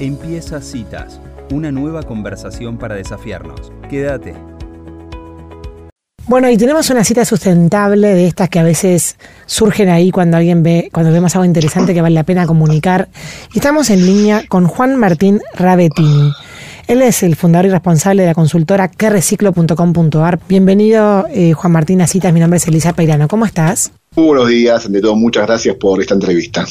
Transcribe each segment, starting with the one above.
Empieza Citas, una nueva conversación para desafiarnos. Quédate. Bueno, y tenemos una cita sustentable de estas que a veces surgen ahí cuando alguien ve, cuando vemos algo interesante que vale la pena comunicar. Y estamos en línea con Juan Martín Rabettini. Él es el fundador y responsable de la consultora quereciclo.com.ar. Bienvenido, eh, Juan Martín, a Citas. Mi nombre es Elisa Peirano. ¿Cómo estás? Muy buenos días. Ante todo, muchas gracias por esta entrevista.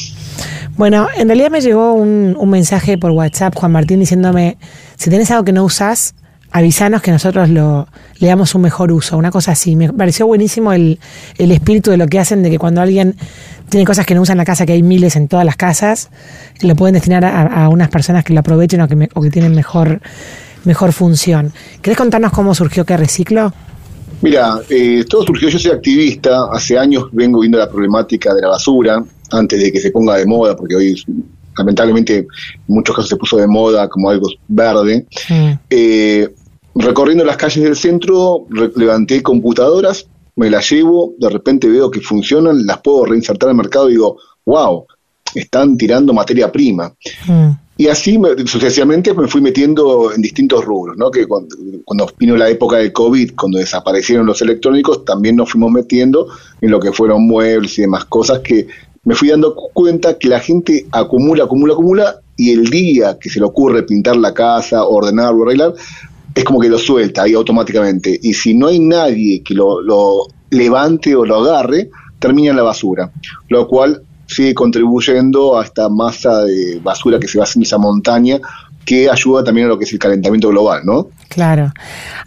Bueno, en realidad me llegó un, mensaje por WhatsApp, Juan Martín, diciéndome, si tenés algo que no usás, avisanos que nosotros lo, le damos un mejor uso, una cosa así. Me pareció buenísimo el, espíritu de lo que hacen, de que cuando alguien tiene cosas que no usa en la casa, que hay miles en todas las casas, lo pueden destinar a, unas personas que lo aprovechen o que, o que tienen mejor, mejor función. ¿Querés contarnos cómo surgió que reciclo? Mira, eh, todo surgió, yo soy activista, hace años vengo viendo la problemática de la basura, antes de que se ponga de moda, porque hoy lamentablemente en muchos casos se puso de moda como algo verde. Eh, recorriendo las calles del centro, levanté computadoras, me las llevo, de repente veo que funcionan, las puedo reinsertar al mercado y digo, wow, están tirando materia prima. Y así sucesivamente me fui metiendo en distintos rubros, ¿no? Que cuando, cuando, vino la época del COVID, cuando desaparecieron los electrónicos, también nos fuimos metiendo en lo que fueron muebles y demás cosas que me fui dando cuenta que la gente acumula, acumula, acumula, y el día que se le ocurre pintar la casa, ordenar o arreglar, es como que lo suelta ahí automáticamente. Y si no hay nadie que lo, levante o lo agarre, termina en la basura. Lo cual sigue contribuyendo a esta masa de basura que se va haciendo esa montaña que ayuda también a lo que es el calentamiento global, ¿no? Claro.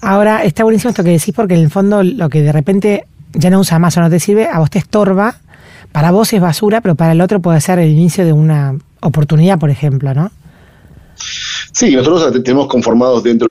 Ahora, está buenísimo esto que decís porque en el fondo lo que de repente ya no usa más o no te sirve, a vos te estorba para vos es basura, pero para el otro puede ser el inicio de una oportunidad, por ejemplo, ¿no? Sí, nosotros tenemos conformados dentro,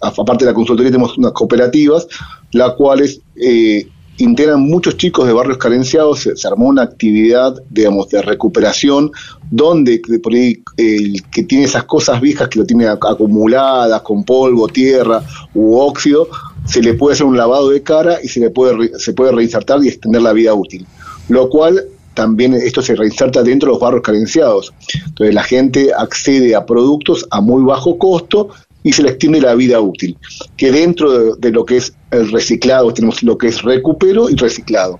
aparte de la consultoría, tenemos unas cooperativas, las cuales eh, integran muchos chicos de barrios carenciados, se, armó una actividad, digamos, de recuperación, donde por ahí el que tiene esas cosas viejas que lo tiene acumuladas con polvo, tierra u óxido, se le puede hacer un lavado de cara y se le puede, se puede reinsertar y extender la vida útil. Lo cual también esto se reinserta dentro de los barrios carenciados. Entonces la gente accede a productos a muy bajo costo y se le extiende la vida útil, que dentro de, lo que es el reciclado tenemos lo que es recupero y reciclado.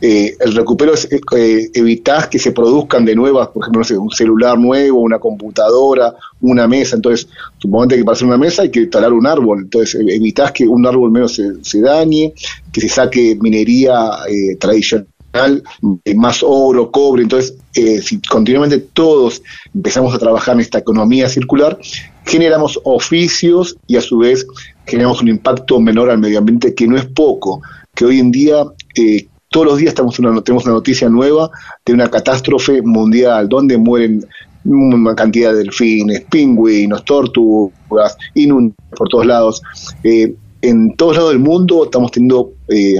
Eh, el recupero es eh, evitar que se produzcan de nuevas, por ejemplo, un celular nuevo, una computadora, una mesa. Entonces, supongo que para hacer una mesa hay que talar un árbol. Entonces, evitas que un árbol menos se, dañe, que se saque minería eh, tradicional eh, más oro, cobre. Entonces, eh, si continuamente todos empezamos a trabajar en esta economía circular, generamos oficios y a su vez generamos un impacto menor al medio ambiente, que no es poco, que hoy en día... Eh, todos los días tenemos una, tenemos una noticia nueva de una catástrofe mundial donde mueren una cantidad de delfines, pingüinos, tortugas, inundaciones por todos lados. En todos lados del mundo estamos teniendo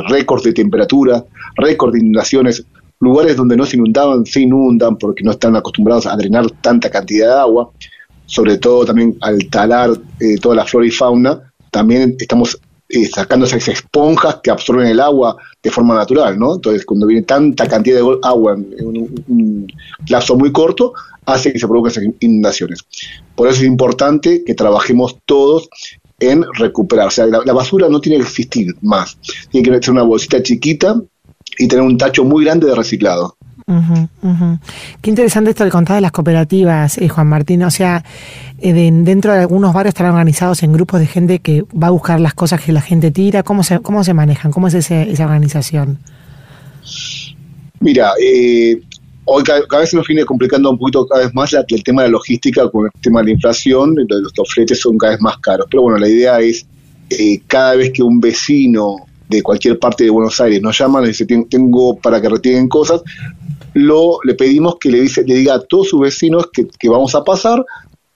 récords de temperatura, récord de inundaciones, lugares donde no se inundaban se inundan porque no están acostumbrados a drenar tanta cantidad de agua, sobre todo también al talar eh, toda la flora y fauna, también estamos eh, sacando esas esponjas que absorben el agua de forma natural, ¿no? Entonces, cuando viene tanta cantidad de agua en un, plazo muy corto, hace que se produzcan esas inundaciones. Por eso es importante que trabajemos todos en recuperar. O sea, la, la, basura no tiene que existir más. Tiene que ser una bolsita chiquita y tener un tacho muy grande de reciclado. Qué interesante esto que contás de las cooperativas, eh, Juan Martín. O sea, eh, dentro de algunos barrios están organizados en grupos de gente que va a buscar las cosas que la gente tira. ¿Cómo se, cómo se manejan? ¿Cómo es esa organización? Mira, eh, hoy cada, vez se nos viene complicando un poquito cada vez más el tema de la logística con el tema de la inflación. Los, los fletes son cada vez más caros. Pero bueno, la idea es cada vez que un vecino de cualquier parte de Buenos Aires nos llaman, le dice, tengo para que retiren cosas, lo, le pedimos que le, dice, le diga a todos sus vecinos que, vamos a pasar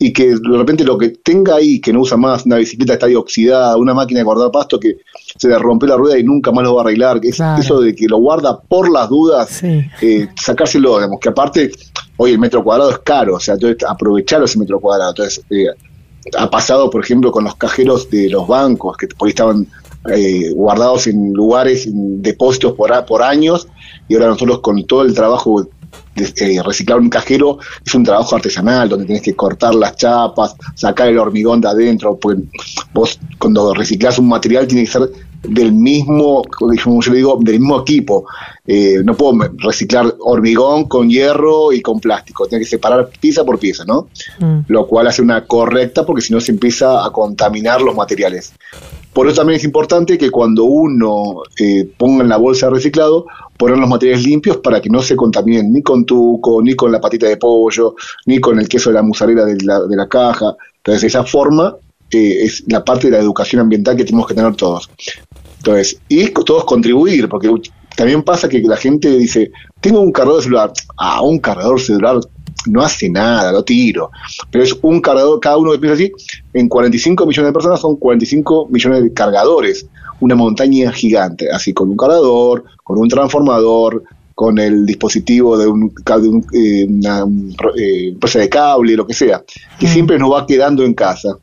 y que de repente lo que tenga ahí, que no usa más, una bicicleta está ahí oxidada, una máquina de guardar pasto que se le rompió la rueda y nunca más lo va a arreglar, que es eso de que lo guarda por las dudas, eh, sacárselo, digamos, que aparte, hoy el metro cuadrado es caro, o sea, entonces aprovechar ese metro cuadrado, entonces... Eh, ha pasado, por ejemplo, con los cajeros de los bancos, que por ahí estaban eh, guardados en lugares, en depósitos por, por años, y ahora nosotros con todo el trabajo eh, reciclar un cajero es un trabajo artesanal donde tenés que cortar las chapas, sacar el hormigón de adentro. Pues vos cuando reciclás un material tiene que ser del mismo, como yo digo, del mismo equipo. Eh, no puedo reciclar hormigón con hierro y con plástico, tiene que separar pieza por pieza, ¿no? Mm. Lo cual hace una correcta porque si no se empieza a contaminar los materiales. Por eso también es importante que cuando uno eh, ponga en la bolsa de reciclado, poner los materiales limpios para que no se contaminen ni con tuco, ni con la patita de pollo, ni con el queso de la musarela de la, de la caja. Entonces, esa forma eh, es la parte de la educación ambiental que tenemos que tener todos. Entonces, y todos contribuir, porque también pasa que la gente dice, tengo un cargador celular, ah, un cargador celular no hace nada, lo tiro. Pero es un cargador, cada uno que piensa así, en 45 millones de personas son 45 millones de cargadores, una montaña gigante, así con un cargador, con un transformador, con el dispositivo de, un, eh, una eh, empresa de cable, lo que sea, que mm. siempre nos va quedando en casa.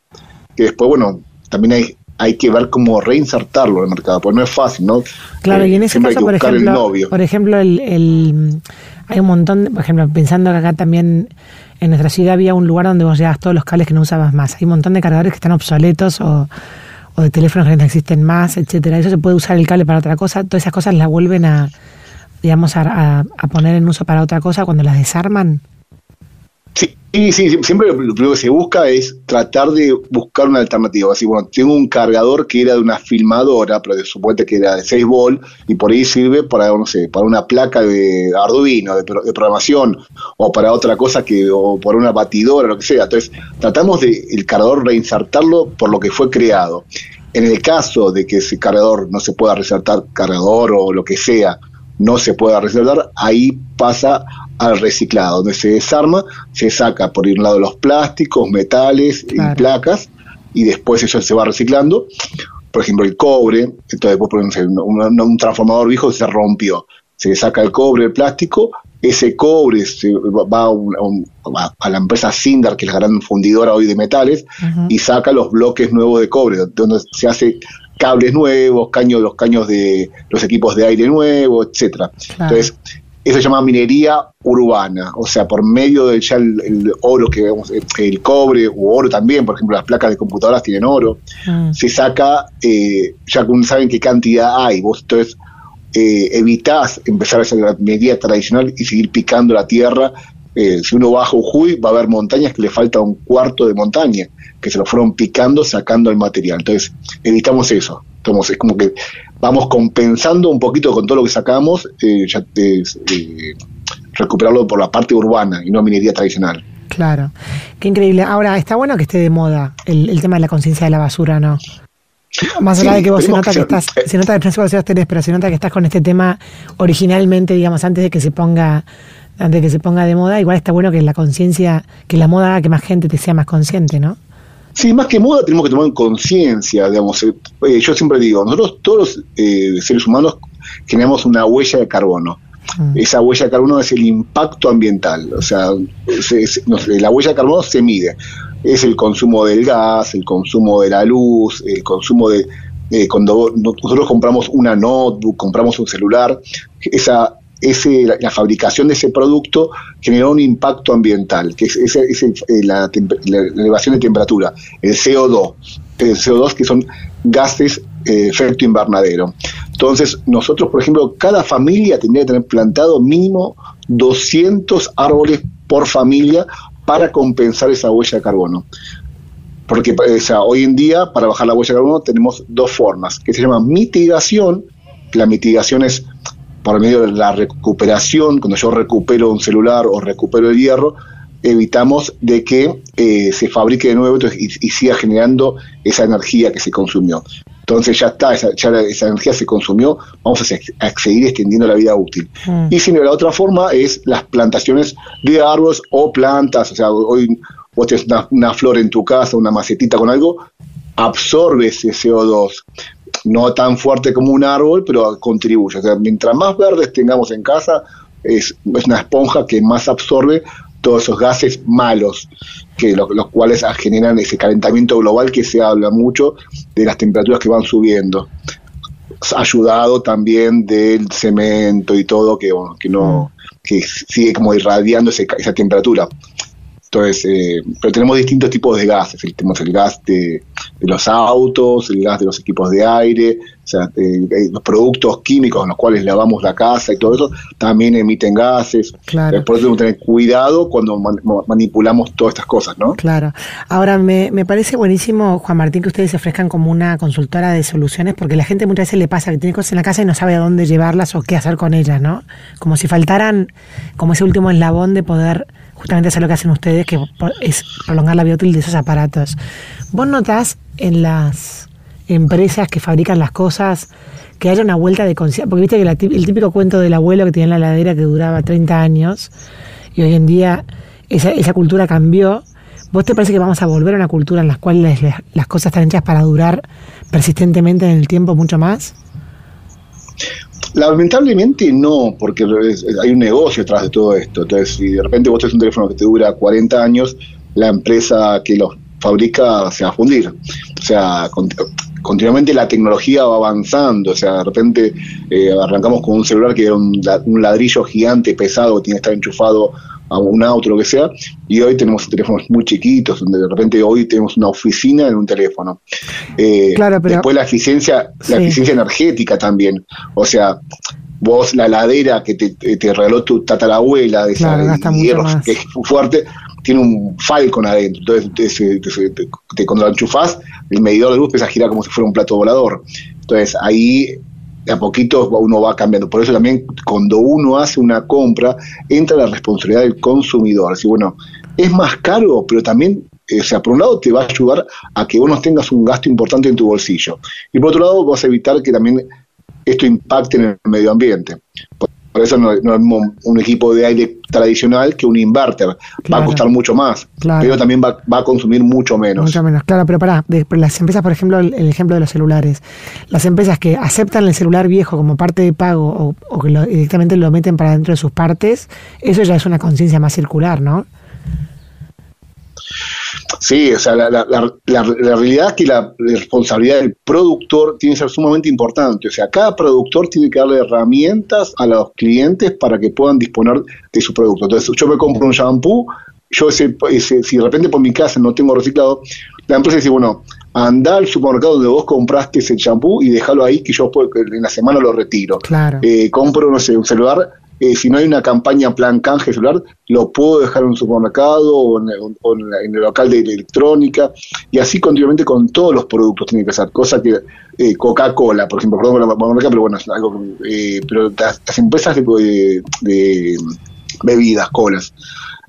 Que después, bueno, también hay hay que ver cómo reinsertarlo en el mercado, porque no es fácil, ¿no? Claro, y en ese caso, por ejemplo, por ejemplo, el, hay un montón, por ejemplo, pensando que acá también en nuestra ciudad había un lugar donde vos llevas todos los cables que no usabas más. Hay un montón de cargadores que están obsoletos o, o de teléfonos que no existen más, etcétera. Eso se puede usar el cable para otra cosa. Todas esas cosas las vuelven a, digamos, a, a poner en uso para otra cosa cuando las desarman. Sí, sí, siempre lo, primero que se busca es tratar de buscar una alternativa. Así, bueno, tengo un cargador que era de una filmadora, pero de supuesto que era de 6 volt, y por ahí sirve para, no sé, para una placa de Arduino, de, programación, o para otra cosa que, o por una batidora, lo que sea. Entonces, tratamos de el cargador reinsertarlo por lo que fue creado. En el caso de que ese cargador no se pueda reinsertar, cargador o lo que sea, no se pueda reinsertar, ahí pasa al reciclado, donde se desarma, se saca por un lado los plásticos, metales y placas, y después eso se va reciclando. Por ejemplo, el cobre, entonces después un, un, transformador viejo se rompió, se saca el cobre, el plástico, ese cobre se va a, la empresa Sindar, que es la gran fundidora hoy de metales, y saca los bloques nuevos de cobre, donde se hace cables nuevos, caños, los caños de los equipos de aire nuevos, etcétera. Entonces, eso se llama minería urbana, o sea, por medio del ya el, oro que vemos, el cobre u oro también, por ejemplo, las placas de computadoras tienen oro, mm. se saca, eh, ya que saben qué cantidad hay, vos entonces eh, evitás empezar a hacer la minería tradicional y seguir picando la tierra. Eh, si uno baja Jujuy, va a haber montañas que le falta un cuarto de montaña, que se lo fueron picando, sacando el material. Entonces, evitamos eso. Entonces, es como que vamos compensando un poquito con todo lo que sacamos, eh, ya, eh, recuperarlo por la parte urbana y no minería tradicional. Claro, qué increíble. Ahora, está bueno que esté de moda el, tema de la conciencia de la basura, ¿no? Más allá de que vos se nota que, estás, eh, se nota que no sé tenés, pero se nota que estás con este tema originalmente, digamos, antes de que se ponga, antes de que se ponga de moda, igual está bueno que la conciencia, que la moda haga que más gente te sea más consciente, ¿no? Sí, más que moda tenemos que tomar conciencia, digamos. Eh, eh, yo siempre digo, nosotros todos los eh, seres humanos generamos una huella de carbono. Mm. Esa huella de carbono es el impacto ambiental, o sea, la huella de carbono se mide. Es el consumo del gas, el consumo de la luz, el consumo de, cuando nosotros compramos una notebook, compramos un celular, esa ese, la, fabricación de ese producto generó un impacto ambiental, que es, eh, la, elevación de temperatura, el CO2, el CO2 que son gases de efecto invernadero. Entonces, nosotros, por ejemplo, cada familia tendría que tener plantado mínimo 200 árboles por familia para compensar esa huella de carbono. Porque hoy en día, para bajar la huella de carbono, tenemos dos formas, que se llama mitigación, la mitigación es por medio de la recuperación, cuando yo recupero un celular o recupero el hierro, evitamos de que eh, se fabrique de nuevo y, siga generando esa energía que se consumió. Entonces ya está, esa, ya esa energía se consumió, vamos a, seguir extendiendo la vida útil. Mm. Y si no, la otra forma es las plantaciones de árboles o plantas, o sea, hoy vos tenés una, una flor en tu casa, una macetita con algo, absorbe ese CO2 no tan fuerte como un árbol, pero contribuye. O sea, mientras más verdes tengamos en casa, es, una esponja que más absorbe todos esos gases malos, que los cuales generan ese calentamiento global que se habla mucho de las temperaturas que van subiendo. ayudado también del cemento y todo que, que no mm. que sigue como irradiando esa temperatura. Entonces, eh, pero tenemos distintos tipos de gases. Tenemos el gas de, los autos, el gas de los equipos de aire, o sea, los productos químicos en los cuales lavamos la casa y todo eso también emiten gases. Claro. Por eso tenemos que tener cuidado cuando manipulamos todas estas cosas, ¿no? Claro. Ahora, me, me parece buenísimo, Juan Martín, que ustedes se ofrezcan como una consultora de soluciones, porque la gente muchas veces le pasa que tiene cosas en la casa y no sabe a dónde llevarlas o qué hacer con ellas, ¿no? Como si faltaran como ese último eslabón de poder justamente hacer lo que hacen ustedes, que es prolongar la vida útil de esos aparatos. ¿Vos notás en las empresas que fabrican las cosas que haya una vuelta de conciencia? Porque viste que el típico cuento del abuelo que tenía en la ladera que duraba 30 años y hoy en día esa, cultura cambió. ¿Vos te parece que vamos a volver a una cultura en la cual las cosas están hechas para durar persistentemente en el tiempo mucho más? Lamentablemente no, porque hay un negocio detrás de todo esto. Entonces, si de repente vos tenés un teléfono que te dura 40 años, la empresa que los fabrica se va a fundir. O sea, continuamente la tecnología va avanzando. O sea, de repente eh, arrancamos con un celular que era un, ladrillo gigante, pesado, que tiene que estar enchufado a un auto, lo que sea, y hoy tenemos teléfonos muy chiquitos, donde de repente hoy tenemos una oficina en un teléfono. Eh, después la eficiencia, la eficiencia energética también, o sea, vos la ladera que te, te regaló tu tatarabuela de esa hierro que es fuerte, tiene un Falcon adentro, entonces te, cuando lo enchufás, el medidor de luz empieza a girar como si fuera un plato volador. Entonces ahí a poquito uno va cambiando. Por eso también cuando uno hace una compra, entra la responsabilidad del consumidor. Así, bueno, es más caro, pero también, eh, o sea, por un lado te va a ayudar a que vos no tengas un gasto importante en tu bolsillo. Y por otro lado vas a evitar que también esto impacte en el medio ambiente. Por eso no, es un equipo de aire tradicional que un inverter. Va a costar mucho más, pero también va, a consumir mucho menos. Mucho menos, claro, pero pará, las empresas, por ejemplo, el, ejemplo de los celulares, las empresas que aceptan el celular viejo como parte de pago o, que directamente lo meten para dentro de sus partes, eso ya es una conciencia más circular, ¿no? Sí, o sea, la, la, la, realidad es que la responsabilidad del productor tiene que ser sumamente importante. O sea, cada productor tiene que darle herramientas a los clientes para que puedan disponer de su producto. Entonces, yo me compro un shampoo, yo ese, si de repente por mi casa no tengo reciclado, la empresa dice, bueno, anda al supermercado donde vos compraste ese shampoo y déjalo ahí que yo en la semana lo retiro. Claro. Eh, compro, no sé, un celular eh, si no hay una campaña plan canje celular, lo puedo dejar en un supermercado o en, el local de electrónica, y así continuamente con todos los productos tiene que ser, cosa que eh, Coca-Cola, por ejemplo, perdón la marca, pero bueno, es algo, eh, pero las, empresas de, bebidas, colas,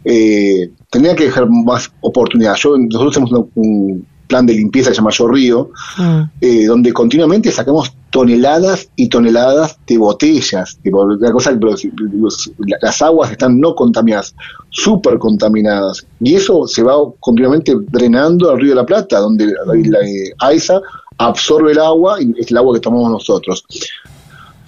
eh, que dejar más oportunidad. Yo, nosotros tenemos un, plan de limpieza que se llama Yo Río, ah. donde continuamente sacamos toneladas y toneladas de botellas. la cosa, las aguas están no contaminadas, súper contaminadas. Y eso se va continuamente drenando al río de la Plata, donde la, AISA absorbe el agua y es el agua que tomamos nosotros.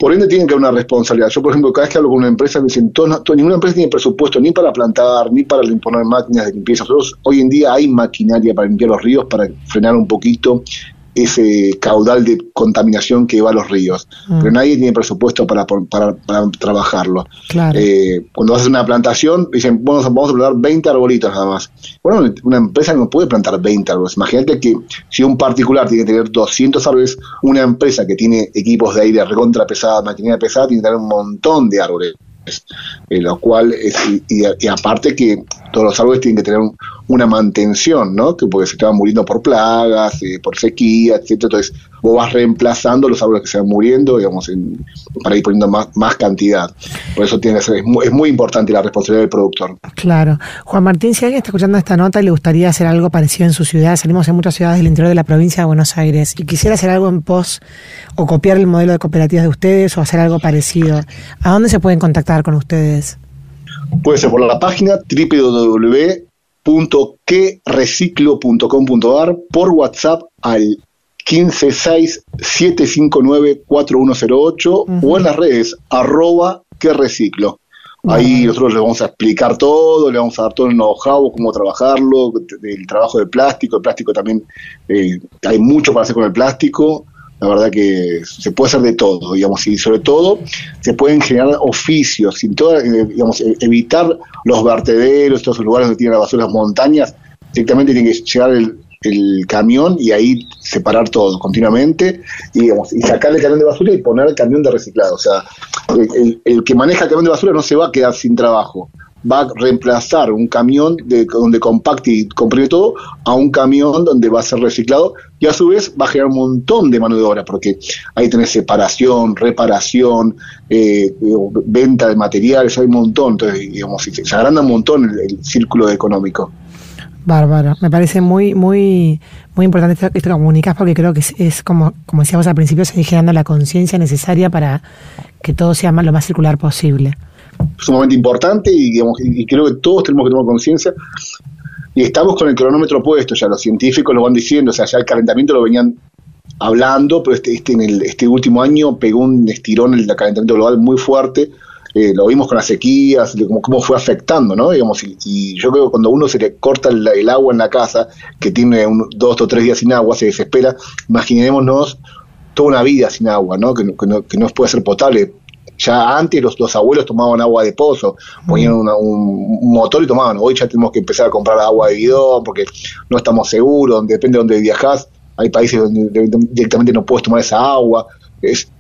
Por ende, tienen que haber una responsabilidad. Yo, por ejemplo, cada vez que hablo con una empresa, me dicen, ninguna empresa tiene presupuesto ni para plantar, ni para imponer máquinas de limpieza. Nosotros, hoy en día hay maquinaria para limpiar los ríos, para frenar un poquito ese caudal de contaminación que va a los ríos, mm. pero nadie tiene presupuesto para, para, trabajarlo. Eh, cuando haces una plantación, dicen, bueno, vamos a plantar 20 arbolitos nada más. Bueno, una empresa no puede plantar 20 árboles. Imagínate que si un particular tiene que tener 200 árboles, una empresa que tiene equipos de aire recontra pesada, maquinaria pesada, tiene que tener un montón de árboles. Eh, lo cual es, y, aparte que todos los árboles tienen que tener una mantención, ¿no? Que porque se estaban muriendo por plagas, eh, por sequía, etcétera. Entonces, vos vas reemplazando los árboles que se van muriendo, digamos, para ir poniendo más, más cantidad. Por eso tiene que ser, es muy, importante la responsabilidad del productor. Claro. Juan Martín, si alguien está escuchando esta nota y le gustaría hacer algo parecido en su ciudad, salimos en muchas ciudades del interior de la provincia de Buenos Aires, y quisiera hacer algo en pos o copiar el modelo de cooperativas de ustedes o hacer algo parecido, ¿a dónde se pueden contactar con ustedes? Puede ser por la página www.quereciclo.com.ar, por WhatsApp al 156-759-4108 o en las redes arroba que reciclo. Ahí nosotros le vamos a explicar todo, le vamos a dar todo el know-how, cómo trabajarlo, el trabajo de plástico. El plástico también, eh, hay mucho para hacer con el plástico. La verdad que se puede hacer de todo, digamos, y sobre todo se pueden generar oficios, sin todo, eh, digamos, e, evitar los vertederos, estos lugares donde tienen la basura, las montañas, directamente tiene que llegar el, camión y ahí separar todo continuamente y, digamos, y sacar el camión de basura y poner el camión de reciclado. O sea, el, el, que maneja el camión de basura no se va a quedar sin trabajo va a reemplazar un camión de, donde compacte y comprime todo a un camión donde va a ser reciclado y a su vez va a generar un montón de mano de obra porque ahí tenés separación, reparación, eh, venta de materiales, hay un montón, entonces digamos, se, agranda un montón el, círculo económico. Bárbaro, me parece muy, muy, muy importante esto, que comunicas porque creo que es, como, como decíamos al principio, se generando la conciencia necesaria para que todo sea lo más circular posible sumamente importante y, y creo que todos tenemos que tomar conciencia. Y estamos con el cronómetro puesto, ya los científicos lo van diciendo, o sea, ya el calentamiento lo venían hablando, pero este, este, en el, este último año pegó un estirón el calentamiento global muy fuerte. Eh, lo vimos con las sequías, cómo, cómo fue afectando, ¿no? Digamos, y, yo creo que cuando uno se le corta el, agua en la casa, que tiene dos o tres días sin agua, se desespera, imaginémonos toda una vida sin agua, ¿no? Que, que no, que no puede ser potable ya antes los, los abuelos tomaban agua de pozo, ponían un, motor y tomaban. Hoy ya tenemos que empezar a comprar agua de bidón porque no estamos seguros, depende de dónde viajas. Hay países donde directamente no puedes tomar esa agua. Es,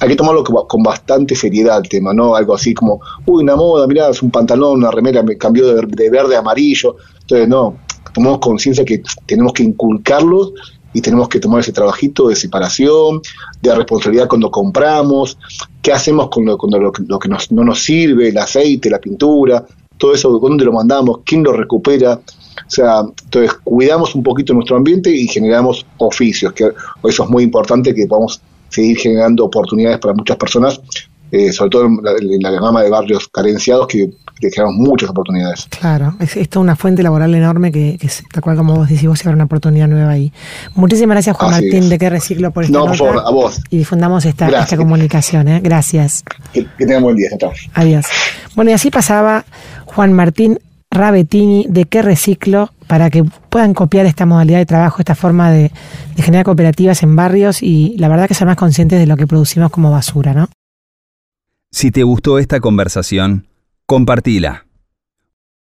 hay que tomarlo con bastante seriedad el tema, ¿no? Algo así como, uy, una moda, mirá, es un pantalón, una remera, me cambió de, de verde a amarillo. Entonces, no, tomamos conciencia que tenemos que inculcarlos y tenemos que tomar ese trabajito de separación, de responsabilidad cuando compramos, qué hacemos con lo, lo, que no nos sirve, el aceite, la pintura, todo eso, dónde lo mandamos, quién lo recupera. O sea, entonces cuidamos un poquito nuestro ambiente y generamos oficios, que eso es muy importante que podamos seguir generando oportunidades para muchas personas, eh, sobre todo en la gama de barrios carenciados que que generamos muchas oportunidades. Claro, es esto una fuente laboral enorme que, que tal cual como vos decís, vos se abre una oportunidad nueva ahí. Muchísimas gracias Juan Martín de Que Reciclo por esta No, por favor, a vos. Y difundamos esta, esta comunicación. ¿eh? Gracias. Que, tengan buen día. Chao. Adiós. Bueno, y así pasaba Juan Martín Rabetini de Que Reciclo para que puedan copiar esta modalidad de trabajo, esta forma de, de generar cooperativas en barrios y la verdad que ser más conscientes de lo que producimos como basura, ¿no? Si te gustó esta conversación, Compartila.